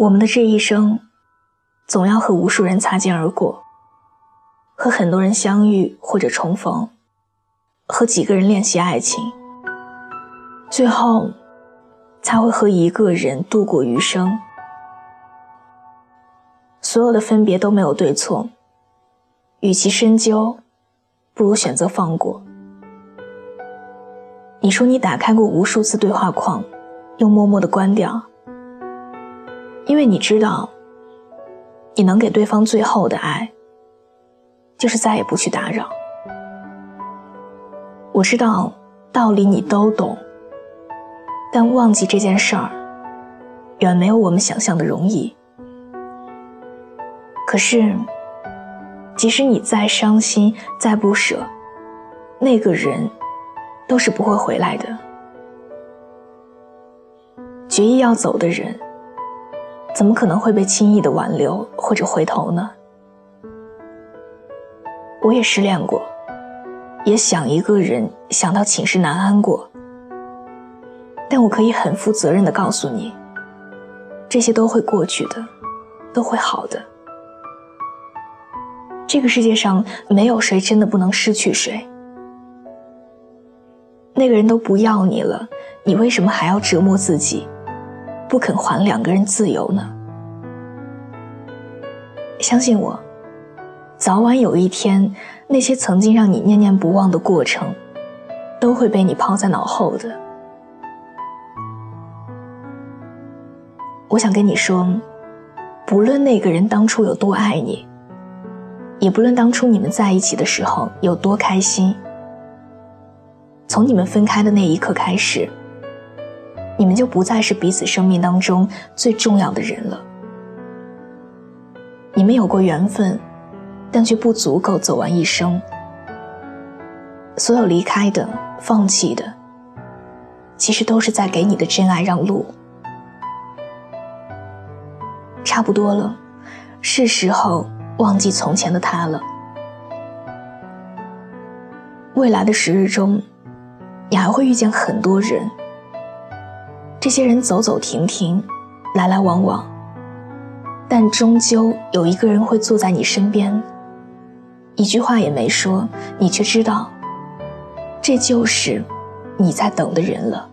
我们的这一生，总要和无数人擦肩而过，和很多人相遇或者重逢，和几个人练习爱情，最后才会和一个人度过余生。所有的分别都没有对错，与其深究，不如选择放过。你说你打开过无数次对话框，又默默的关掉。因为你知道，你能给对方最后的爱，就是再也不去打扰。我知道道理你都懂，但忘记这件事儿，远没有我们想象的容易。可是，即使你再伤心、再不舍，那个人都是不会回来的。决意要走的人。怎么可能会被轻易的挽留或者回头呢？我也失恋过，也想一个人想到寝食难安过。但我可以很负责任的告诉你，这些都会过去的，都会好的。这个世界上没有谁真的不能失去谁。那个人都不要你了，你为什么还要折磨自己？不肯还两个人自由呢？相信我，早晚有一天，那些曾经让你念念不忘的过程，都会被你抛在脑后的。我想跟你说，不论那个人当初有多爱你，也不论当初你们在一起的时候有多开心，从你们分开的那一刻开始。你们就不再是彼此生命当中最重要的人了。你们有过缘分，但却不足够走完一生。所有离开的、放弃的，其实都是在给你的真爱让路。差不多了，是时候忘记从前的他了。未来的时日中，你还会遇见很多人。这些人走走停停，来来往往，但终究有一个人会坐在你身边，一句话也没说，你却知道，这就是你在等的人了。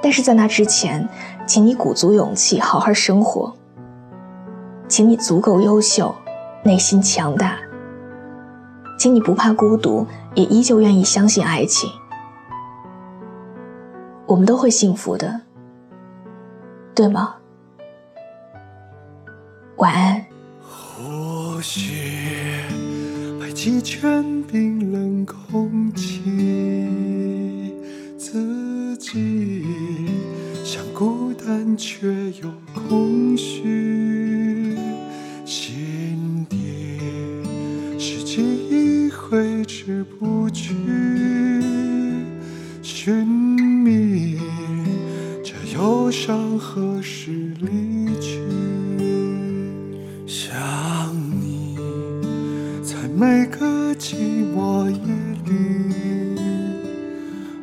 但是在那之前，请你鼓足勇气好好生活，请你足够优秀，内心强大，请你不怕孤独，也依旧愿意相信爱情。我们都会幸福的，对吗？晚安。或许排几圈冰冷空气，自己像孤单却又空虚，心底是记忆挥之不去，何时离去？想你在每个寂寞夜里，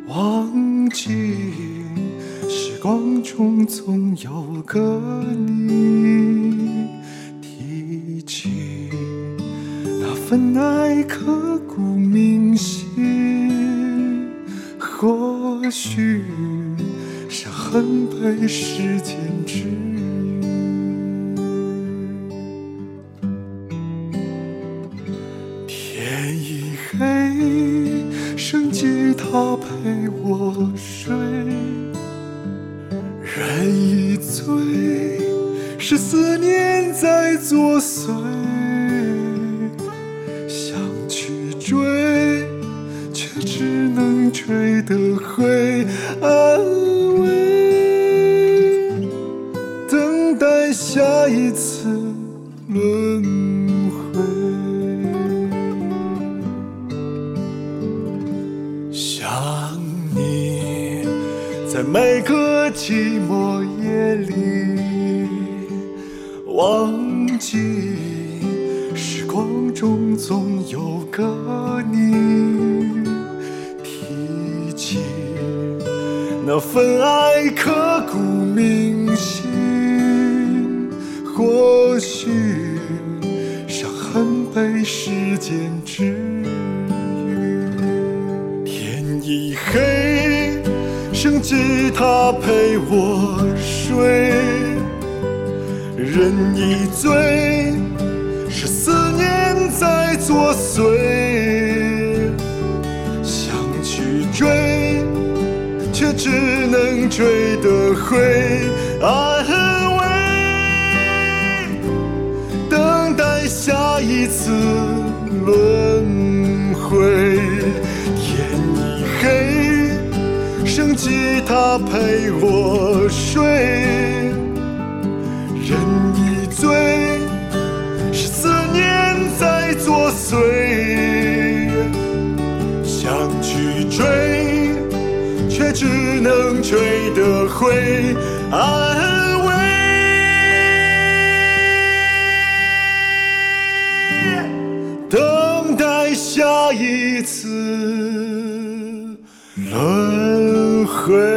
忘记时光中总有个你，提起那份爱刻骨铭心，或许。伤痕被时间治愈。天已黑，剩吉他陪我睡；人已醉，是思念在作祟。想去追，却只能追得回安。在每个寂寞夜里，忘记时光中总有个你，提起那份爱刻骨铭心，或许伤痕被时间治愈剩吉他陪我睡，人已醉，是思念在作祟，想去追。却只能追得回安慰，等待下一次轮他陪我睡，人已醉，是思念在作祟，想去追。却只能追得回安慰，等待下一次轮回。